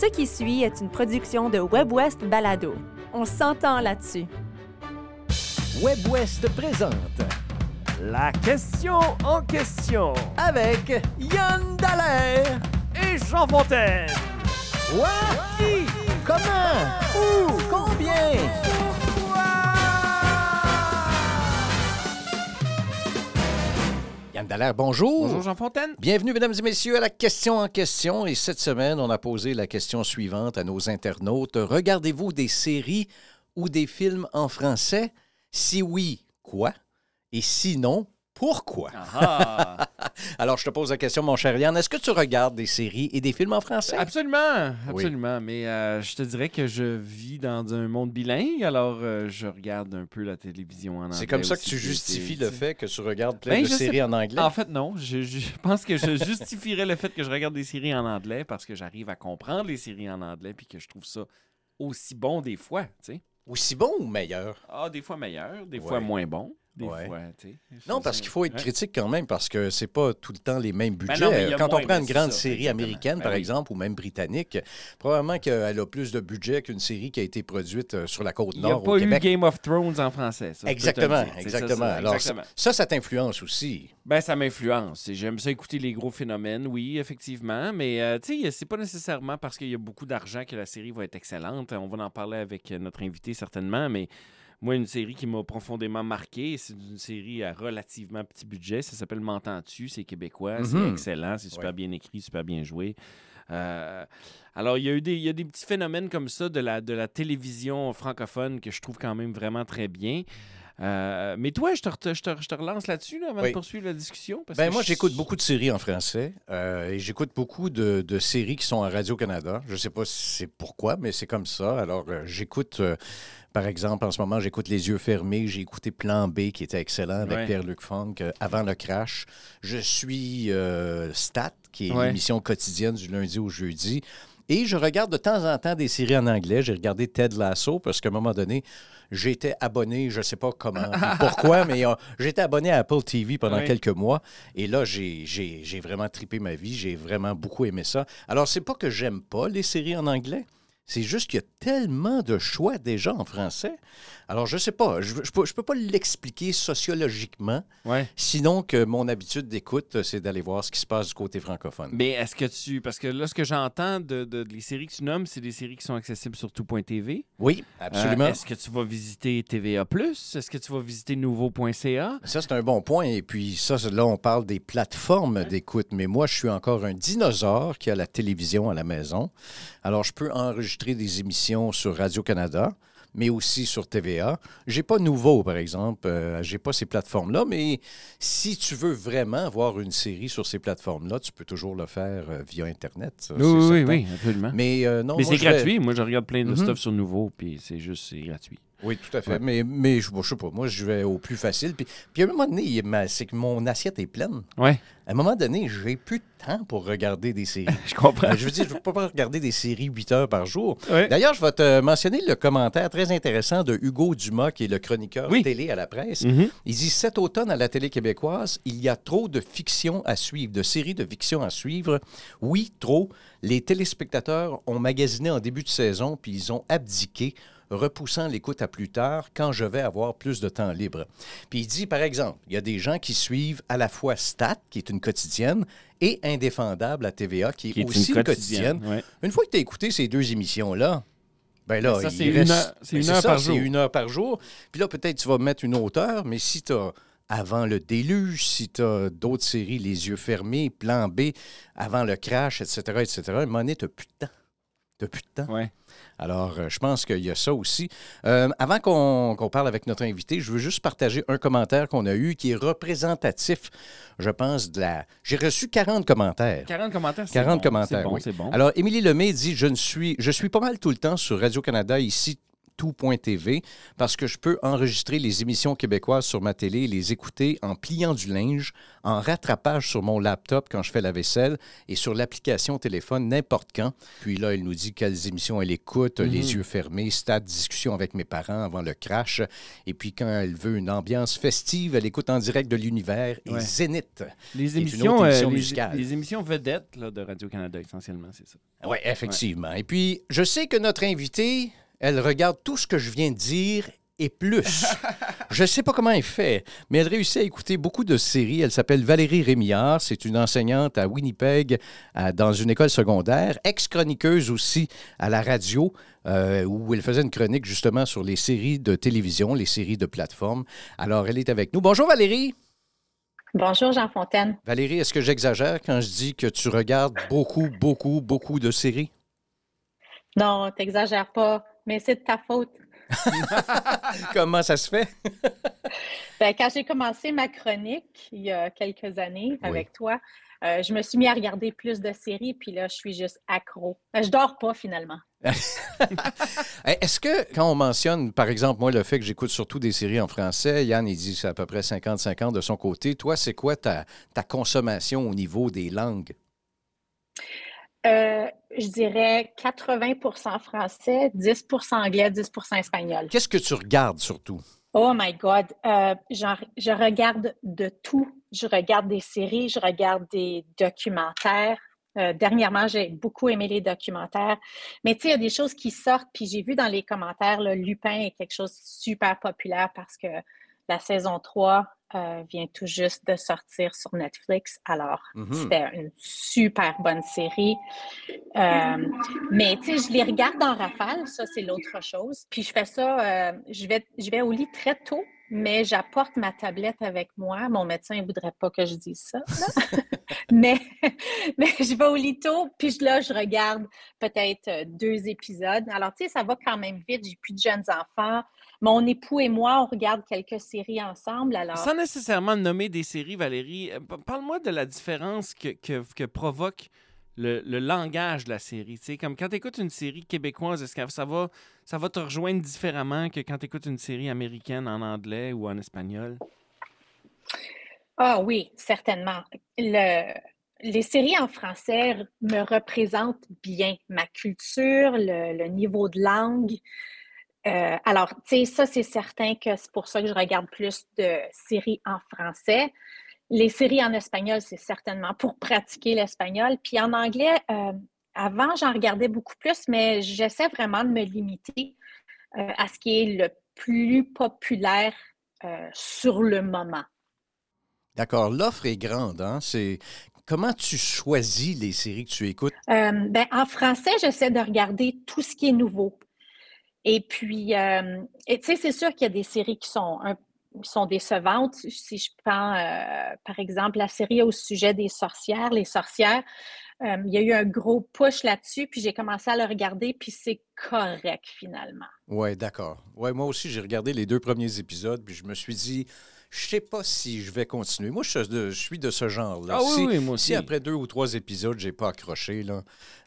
Ce qui suit est une production de WebWest Balado. On s'entend là-dessus. WebWest présente La question en question avec Yann Dallaire. et Jean Fontaine. Quoi? Qui? Comment? Où? Combien? Yann Dallaire, bonjour. Bonjour Jean Fontaine. Bienvenue, mesdames et messieurs, à la question en question. Et cette semaine, on a posé la question suivante à nos internautes. Regardez-vous des séries ou des films en français? Si oui, quoi? Et sinon, pourquoi? Alors, je te pose la question, mon cher Yann. Est-ce que tu regardes des séries et des films en français? absolument, absolument. Mais euh, je te dirais que je vis dans un monde bilingue, alors euh, je regarde un peu la télévision en anglais. C'est comme ça que tu justifies le fait que tu regardes plein Ben, de sais séries en anglais? En fait, non. Je, je pense que je justifierais le fait que je regarde des séries en anglais parce que j'arrive à comprendre les séries en anglais puis que je trouve ça aussi bon des fois, tu sais. Aussi bon ou meilleur? Ah, des fois meilleur, des Ouais. fois moins bon, des Ouais. fois, tu sais. Non, parce qu'il faut être critique quand même, parce que c'est pas tout le temps les mêmes budgets. Ben non, mais a Quand moins, on prend une grande ça, série exactement. américaine, Ben par oui. exemple, ou même britannique, probablement qu'elle a plus de budget qu'une série qui a été produite euh, sur la côte Il n'y a nord pas au eu Québec. Game of Thrones en français. ça, Exactement, exactement. ça, Alors, exactement. ça, ça t'influence aussi. Ben, ça m'influence. J'aime ça écouter les gros phénomènes, oui, effectivement. Mais, euh, tu sais, c'est pas nécessairement parce qu'il y a beaucoup d'argent que la série va être excellente. On va en parler avec notre invité, certainement. Mais moi, une série qui m'a profondément marqué, c'est une série à relativement petit budget. Ça s'appelle M'entends-tu? C'est québécois. C'est Mhm. excellent. C'est super Ouais. bien écrit, super bien joué. Euh, alors, il y a eu des, il y a des petits phénomènes comme ça de la, de la télévision francophone que je trouve quand même vraiment très bien. Euh, mais toi, je te, re- je te, je te relance là-dessus là, avant Oui. de poursuivre la discussion. parce Ben que moi, j'écoute beaucoup de séries en français euh, et j'écoute beaucoup de, de séries qui sont à Radio-Canada. Je sais pas si c'est pourquoi, mais c'est comme ça. Alors, euh, j'écoute, par exemple, en ce moment, j'écoute Les yeux fermés. J'ai écouté Plan B, qui était excellent, avec Ouais. Pierre-Luc Funk, avant le crash. Je suis Stat, qui est Ouais. l'émission quotidienne du lundi au jeudi. Et je regarde de temps en temps des séries en anglais. J'ai regardé Ted Lasso parce qu'à un moment donné, j'étais abonné, je ne sais pas comment, pourquoi, mais euh, j'étais abonné à Apple TV pendant Oui. quelques mois. Et là, j'ai vraiment tripé ma vie. J'ai vraiment beaucoup aimé ça. Alors, c'est pas que j'aime pas les séries en anglais. C'est juste qu'il y a tellement de choix déjà en français. Alors, je sais pas. Je, je peux, pas l'expliquer sociologiquement, Ouais. sinon que mon habitude d'écoute, c'est d'aller voir ce qui se passe du côté francophone. Mais est-ce que tu. Parce que là, ce que j'entends de, séries que tu nommes, c'est des séries qui sont accessibles sur tout.tv. Oui, absolument. Euh, est-ce que tu vas visiter TVA? Est-ce que tu vas visiter nouveau.ca? Ça, c'est un bon point. Et puis, ça, là, on parle des plateformes d'écoute. Mais moi, je suis encore un dinosaure qui a la télévision à la maison. Alors, je peux enregistrer des émissions sur Radio-Canada, mais aussi sur TVA. J'ai pas Nouveau, par exemple. Euh, j'ai pas ces plateformes-là. Mais si tu veux vraiment voir une série sur ces plateformes-là, tu peux toujours le faire euh, via Internet. ça, Oui, oui, certain. oui, absolument. Mais, Mais euh, non, moi, c'est vais- gratuit. Moi, je regarde plein de Mhm. stuff sur Nouveau, puis c'est juste, c'est gratuit. Oui, tout à fait. Ouais. Mais, mais je, bon, je sais pas. Moi, je vais au plus facile. Puis, puis à un moment donné, c'est que mon assiette est pleine. Ouais, À un moment donné, j'ai plus de temps pour regarder des séries. je comprends. Euh, je veux dire, je ne peux pas regarder des séries 8 heures par jour. Ouais. D'ailleurs, je vais te mentionner le commentaire très intéressant de Hugo Dumas, qui est le chroniqueur Oui. télé à la presse. Mhm. Il dit Cet automne, à la télé québécoise, il y a trop de fiction à suivre, de séries de fiction à suivre. Oui, trop. Les téléspectateurs ont magasiné en début de saison, puis ils ont abdiqué, repoussant l'écoute à plus tard quand je vais avoir plus de temps libre. Puis il dit, par exemple, il y a des gens qui suivent à la fois Stat, qui est une quotidienne, et Indéfendable à TVA, qui est, Qui est aussi une une quotidienne. ouais. Une fois que tu as écouté ces deux émissions-là, ben là, Ça, c'est une reste- ben, une une heure par jour. Puis là, peut-être tu vas mettre une autre heure, mais si tu as avant le déluge, si tu as d'autres séries, Les yeux fermés, Plan B, avant le crash, etc., etc., à un moment donné, tu n'as plus de temps. Plus de temps. Ouais. Alors, euh, je pense qu'il y a ça aussi. Euh, avant qu'on parle avec notre invité, je veux juste partager un commentaire qu'on a eu qui est représentatif, je pense, de la... J'ai reçu 40 commentaires. 40 commentaires, c'est 40 bon. commentaires, C'est bon, oui. bon. Alors, Émilie Lemay dit je ne suis, je suis pas mal tout le temps sur Radio-Canada ici tout.tv parce que je peux enregistrer les émissions québécoises sur ma télé et les écouter en pliant du linge, en rattrapage sur mon laptop quand je fais la vaisselle et sur l'application téléphone n'importe quand. Puis là, elle nous dit quelles émissions elle écoute, les Mhm. yeux fermés, stade discussion avec mes parents avant le crash. Et puis quand elle veut une ambiance festive, elle écoute en direct de l'univers et Ouais. Zénith. Les émissions, euh, émission les- musicale. les, émissions vedettes là, de Radio-Canada, essentiellement, c'est ça. Oui, effectivement. Et puis, je sais que notre invitée, elle regarde tout ce que je viens de dire et plus. je ne sais pas comment elle fait, mais elle réussit à écouter beaucoup de séries. Elle s'appelle Valérie Rémillard. C'est une enseignante à Winnipeg, à- dans une école secondaire, ex-chroniqueuse aussi à la radio, euh, où elle faisait une chronique justement sur les séries de télévision, les séries de plateforme. Alors, elle est avec nous. Bonjour Valérie. Bonjour Jean Fontaine. Valérie, est-ce que j'exagère quand je dis que tu regardes beaucoup, beaucoup, beaucoup de séries? Non, t'exagères pas, mais c'est de ta faute. Comment ça se fait? Ben, quand j'ai commencé ma chronique il y a quelques années avec toi, euh, je me suis mis à regarder plus de séries, puis là, je suis juste accro. Ben, je dors pas finalement. Est-ce que quand on mentionne, par exemple, moi, le fait que j'écoute surtout des séries en français, Yann, il dit que c'est à peu près 50-50 de son côté. Toi, c'est quoi ta, ta consommation au niveau des langues? Euh, je dirais 80% français, 10% anglais, 10% espagnol. Qu'est-ce que tu regardes surtout? Oh my God, euh, je regarde de tout. Je regarde des séries, je regarde des documentaires. Euh, dernièrement, j'ai beaucoup aimé les documentaires. Mais tu sais, il y a des choses qui sortent, puis j'ai vu dans les commentaires, là, Lupin est quelque chose de super populaire parce que la saison 3 euh, vient tout juste de sortir sur Netflix. Alors, Mhm. c'était une super bonne série. Euh, mais tu sais, je les regarde en rafale, ça c'est l'autre chose. Puis je fais ça, euh, je, vais, je vais au lit très tôt, mais j'apporte ma tablette avec moi. Mon médecin ne voudrait pas que je dise ça. mais, mais je vais au lit tôt, puis là, je regarde peut-être deux épisodes. Alors, tu sais, ça va quand même vite. J'ai plus de jeunes enfants. Mon époux et moi, on regarde quelques séries ensemble. Alors, Sans nécessairement nommer des séries, Valérie, euh, parle-moi de la différence que, que- que provoque le, langage de la série. Tu sais, comme quand tu écoutes une série québécoise, est-ce que ça va, ça va te rejoindre différemment que quand tu écoutes une série américaine en anglais ou en espagnol? Ah oui, certainement. Le- les séries en français me représentent bien ma culture, le niveau de langue. Euh, alors, tu sais, ça, c'est certain que c'est pour ça que je regarde plus de séries en français. Les séries en espagnol, c'est certainement pour pratiquer l'espagnol. Puis en anglais, euh, avant, j'en regardais beaucoup plus, mais j'essaie vraiment de me limiter euh, à ce qui est le plus populaire sur le moment. D'accord, l'offre est grande. Hein? C'est... Comment tu choisis les séries que tu écoutes? Euh, ben, en français, j'essaie de regarder tout ce qui est nouveau. Et puis, euh, tu sais, c'est sûr qu'il y a des séries qui sont, qui sont décevantes. Si je prends, euh, par exemple, la série au sujet des sorcières, les sorcières, euh, il y a eu un gros push là-dessus, puis j'ai commencé à le regarder, puis c'est correct finalement. Oui, d'accord. Ouais, moi aussi, j'ai regardé les deux premiers épisodes, puis je me suis dit, je sais pas si je vais continuer. Moi, je suis de, je suis de ce genre-là. Ah oui, si, oui, moi si aussi. après deux ou trois épisodes, j'ai pas accroché, là,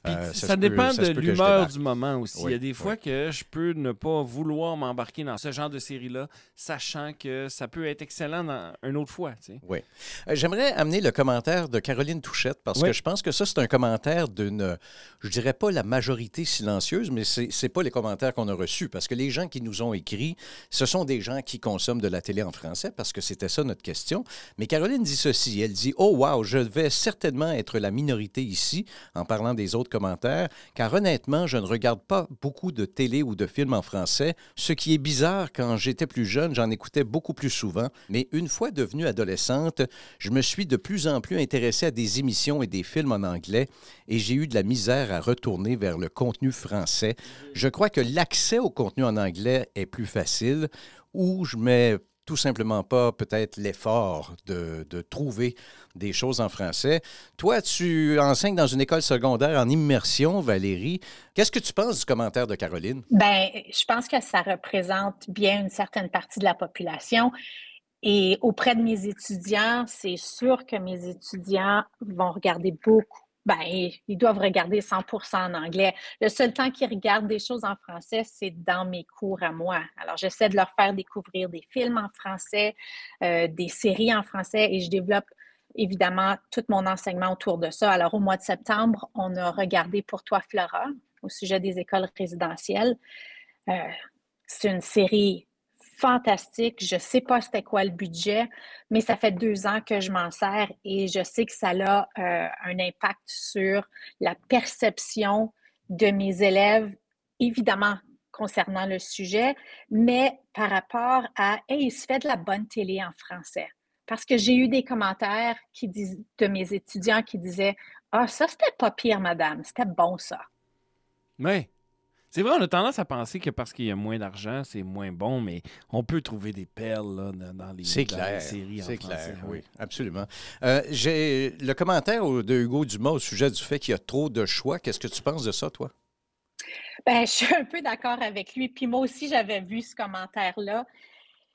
euh, ça, peut- dépend ça se de l'humeur du moment aussi. Oui, Il y a des fois que je peux ne pas vouloir m'embarquer dans ce genre de série-là, sachant que ça peut être excellent dans une autre fois. tu sais. Oui. Euh, J'aimerais amener le commentaire de Caroline Touchette parce que je pense que ça, c'est un commentaire d'une, je dirais pas la majorité silencieuse, mais c'est c'est pas les commentaires qu'on a reçus parce que les gens qui nous ont écrit, ce sont des gens qui consomment de la télé en français parce que c'était ça notre question. Mais Caroline dit ceci, elle dit "Oh wow, je vais certainement être la minorité ici en parlant des autres commentaires car honnêtement, je ne regarde pas beaucoup de télé ou de films en français, ce qui est bizarre quand j'étais plus jeune, j'en écoutais beaucoup plus souvent, mais une fois devenue adolescente, je me suis de plus en plus intéressé à des émissions et des films en anglais et j'ai eu de la misère à retourner vers le contenu français. Je crois que l'accès au contenu en anglais est plus facile ou je mets tout simplement pas peut-être l'effort de, de trouver des choses en français. Toi, tu enseignes dans une école secondaire en immersion, Valérie. Qu'est-ce que tu penses du commentaire de Caroline? Ben, je pense que ça représente bien une certaine partie de la population. Et auprès de mes étudiants, c'est sûr que mes étudiants vont regarder beaucoup, ben, ils doivent regarder 100% en anglais. Le seul temps qu'ils regardent des choses en français, c'est dans mes cours à moi. Alors, j'essaie de leur faire découvrir des films en français, euh, des séries en français et je développe évidemment tout mon enseignement autour de ça. Alors, au mois de septembre, on a regardé Pour toi, Flora, au sujet des écoles résidentielles. Euh, c'est une série fantastique. Je ne sais pas c'était quoi le budget, mais ça fait deux ans que je m'en sers et je sais que ça a euh, un impact sur la perception de mes élèves, évidemment concernant le sujet, mais par rapport à Hey, il se fait de la bonne télé en français. Parce que j'ai eu des commentaires qui de mes étudiants qui disaient Ah, ça, c'était pas pire, madame, c'était bon ça. Oui. C'est vrai, on a tendance à penser que parce qu'il y a moins d'argent, c'est moins bon, mais on peut trouver des perles dans, les, séries. C'est clair, oui, absolument. Euh, j'ai le commentaire de Hugo Dumas au sujet du fait qu'il y a trop de choix. Qu'est-ce que tu penses de ça, toi? Ben, je suis un peu d'accord avec lui. Puis moi aussi, j'avais vu ce commentaire-là.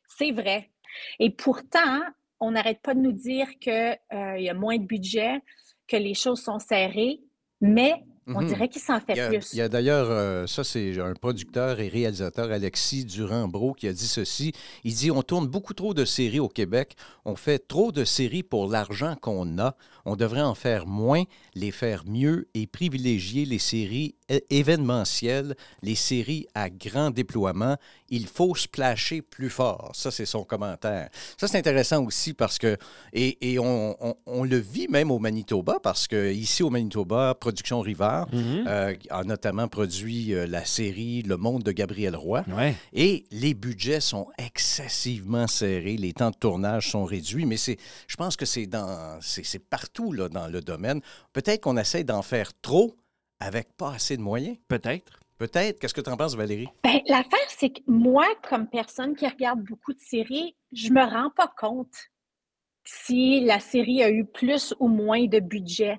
C'est vrai. Et pourtant, on n'arrête pas de nous dire qu'il euh, y a moins de budget, que les choses sont serrées, mais on mhm. dirait qu'il s'en fait plus. Il y a d'ailleurs, euh, ça c'est un producteur et réalisateur, Alexis Durand-Bro, qui a dit ceci. Il dit, on tourne beaucoup trop de séries au Québec. On fait trop de séries pour l'argent qu'on a. On devrait en faire moins, les faire mieux et privilégier les séries événementielles, les séries à grand déploiement. Il faut splasher plus fort. Ça, c'est son commentaire. Ça, c'est intéressant aussi parce que, et, on, on, le vit même au Manitoba, parce que ici au Manitoba, Production Rivard mhm. euh, a notamment produit euh, la série Le Monde de Gabriel Roy. Et les budgets sont excessivement serrés, les temps de tournage sont réduits, mais c'est, je pense que c'est dans, c'est partout là, dans le domaine. Peut-être qu'on essaie d'en faire trop avec pas assez de moyens? Peut-être. Peut-être. Qu'est-ce que tu en penses, Valérie? Bien, l'affaire, c'est que moi, comme personne qui regarde beaucoup de séries, je me rends pas compte si la série a eu plus ou moins de budget.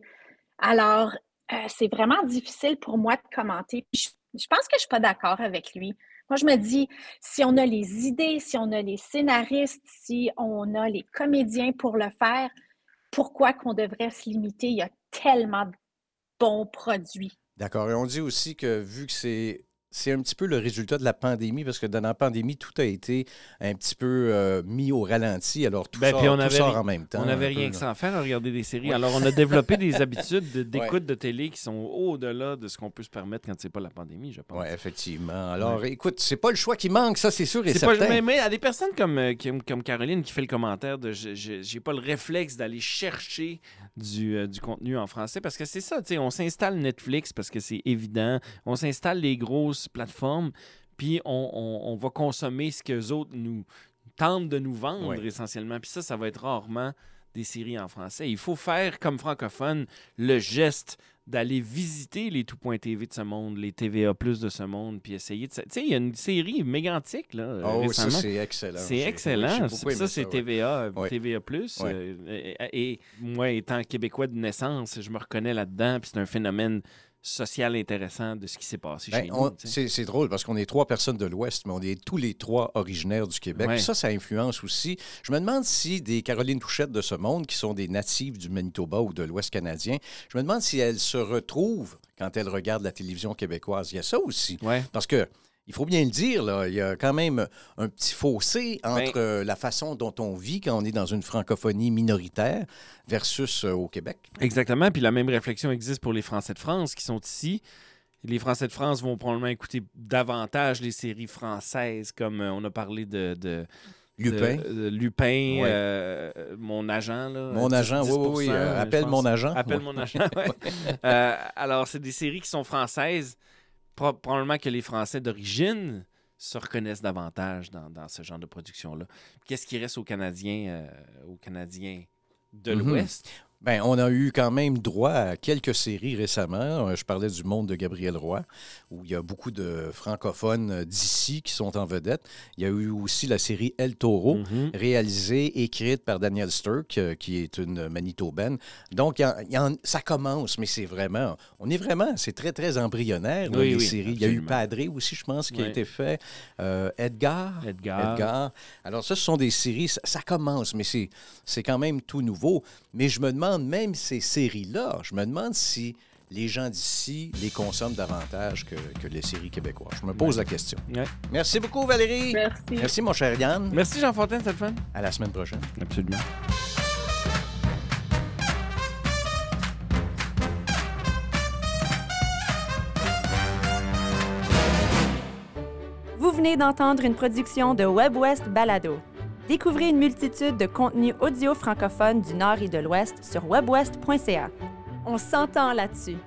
Alors, euh, c'est vraiment difficile pour moi de commenter. je, pense que je suis pas d'accord avec lui. Moi, je me dis, si on a les idées, si on a les scénaristes, si on a les comédiens pour le faire, pourquoi qu'on devrait se limiter? Il y a tellement de bons produits. D'accord. Et on dit aussi que vu que c'est c'est un petit peu le résultat de la pandémie, parce que dans la pandémie, tout a été un petit peu euh, mis au ralenti. Alors, tout, ben, sort, on avait, en même temps. On n'avait rien que à faire à regarder des séries. Alors, on a développé des habitudes d'écoute de, télé qui sont au-delà de ce qu'on peut se permettre quand c'est pas la pandémie, je pense. Oui, effectivement. Alors, écoute, c'est pas le choix qui manque, ça, c'est sûr et certain. mais, mais, à des personnes comme, euh, comme, Caroline qui fait le commentaire de j'ai pas le réflexe d'aller chercher du, euh, du, contenu en français, parce que c'est ça, tu sais, on s'installe Netflix parce que c'est évident. On s'installe les grosses plateforme, puis on, va consommer ce que les autres nous tentent de nous vendre essentiellement. Puis ça, ça va être rarement des séries en français. Il faut faire, comme francophone, le geste d'aller visiter les tout.tv de ce monde, les TVA Plus de ce monde, puis essayer de... Tu sais, il y a une série mégantique, là, Oh, ça, c'est excellent. C'est excellent. ça, c'est TVA, TVA Plus. Euh, et, moi, étant québécois de naissance, je me reconnais là-dedans, puis c'est un phénomène social intéressant de ce qui s'est passé ben, chez nous. C'est drôle parce qu'on est trois personnes de l'Ouest, mais on est tous les trois originaires du Québec. Ça, ça influence aussi. Je me demande si des Caroline Touchette de ce monde, qui sont des natives du Manitoba ou de l'Ouest canadien, je me demande si elles se retrouvent quand elles regardent la télévision québécoise. Il y a ça aussi. Parce que il faut bien le dire, là, il y a quand même un petit fossé entre ben euh, la façon dont on vit quand on est dans une francophonie minoritaire versus euh, au Québec. Exactement. Puis la même réflexion existe pour les Français de France qui sont ici. Les Français de France vont probablement écouter davantage les séries françaises, comme euh, on a parlé de, Lupin. Lupin, mon agent. Là, mon agent, oui, oui, appelle mon agent. Appelle mon agent, alors, c'est des séries qui sont françaises probablement que les Français d'origine se reconnaissent davantage dans, ce genre de production-là. Qu'est-ce qui reste aux Canadiens, euh, aux Canadiens de mhm. l'Ouest? Bien, on a eu quand même droit à quelques séries récemment. Euh, je parlais du Monde de Gabriel Roy, où il y a beaucoup de francophones d'ici qui sont en vedette. Il y a eu aussi la série El Toro, mhm. réalisée, écrite par Daniel Sturck, euh, qui est une Manitobaine. Donc, ça commence, mais c'est vraiment, on est vraiment, c'est très, très embryonnaire, les séries. Il y a eu Padré aussi, je pense, qui a été fait. Euh, Edgar. Edgar. Alors, ça, ce sont des séries, ça, ça commence, mais c'est quand même tout nouveau. Mais je me demande demande, même ces séries-là, je me demande si les gens d'ici les consomment davantage que, que les séries québécoises. Je me pose la question. Ouais. Merci beaucoup, Valérie. Merci. Merci, mon cher Yann. Merci Jean Fontaine, c'était le fun. À la semaine prochaine. Absolument. Vous venez d'entendre une production de WebWest Balado. Découvrez une multitude de contenus audio francophones du Nord et de l'Ouest sur webwest.ca. On s'entend là-dessus.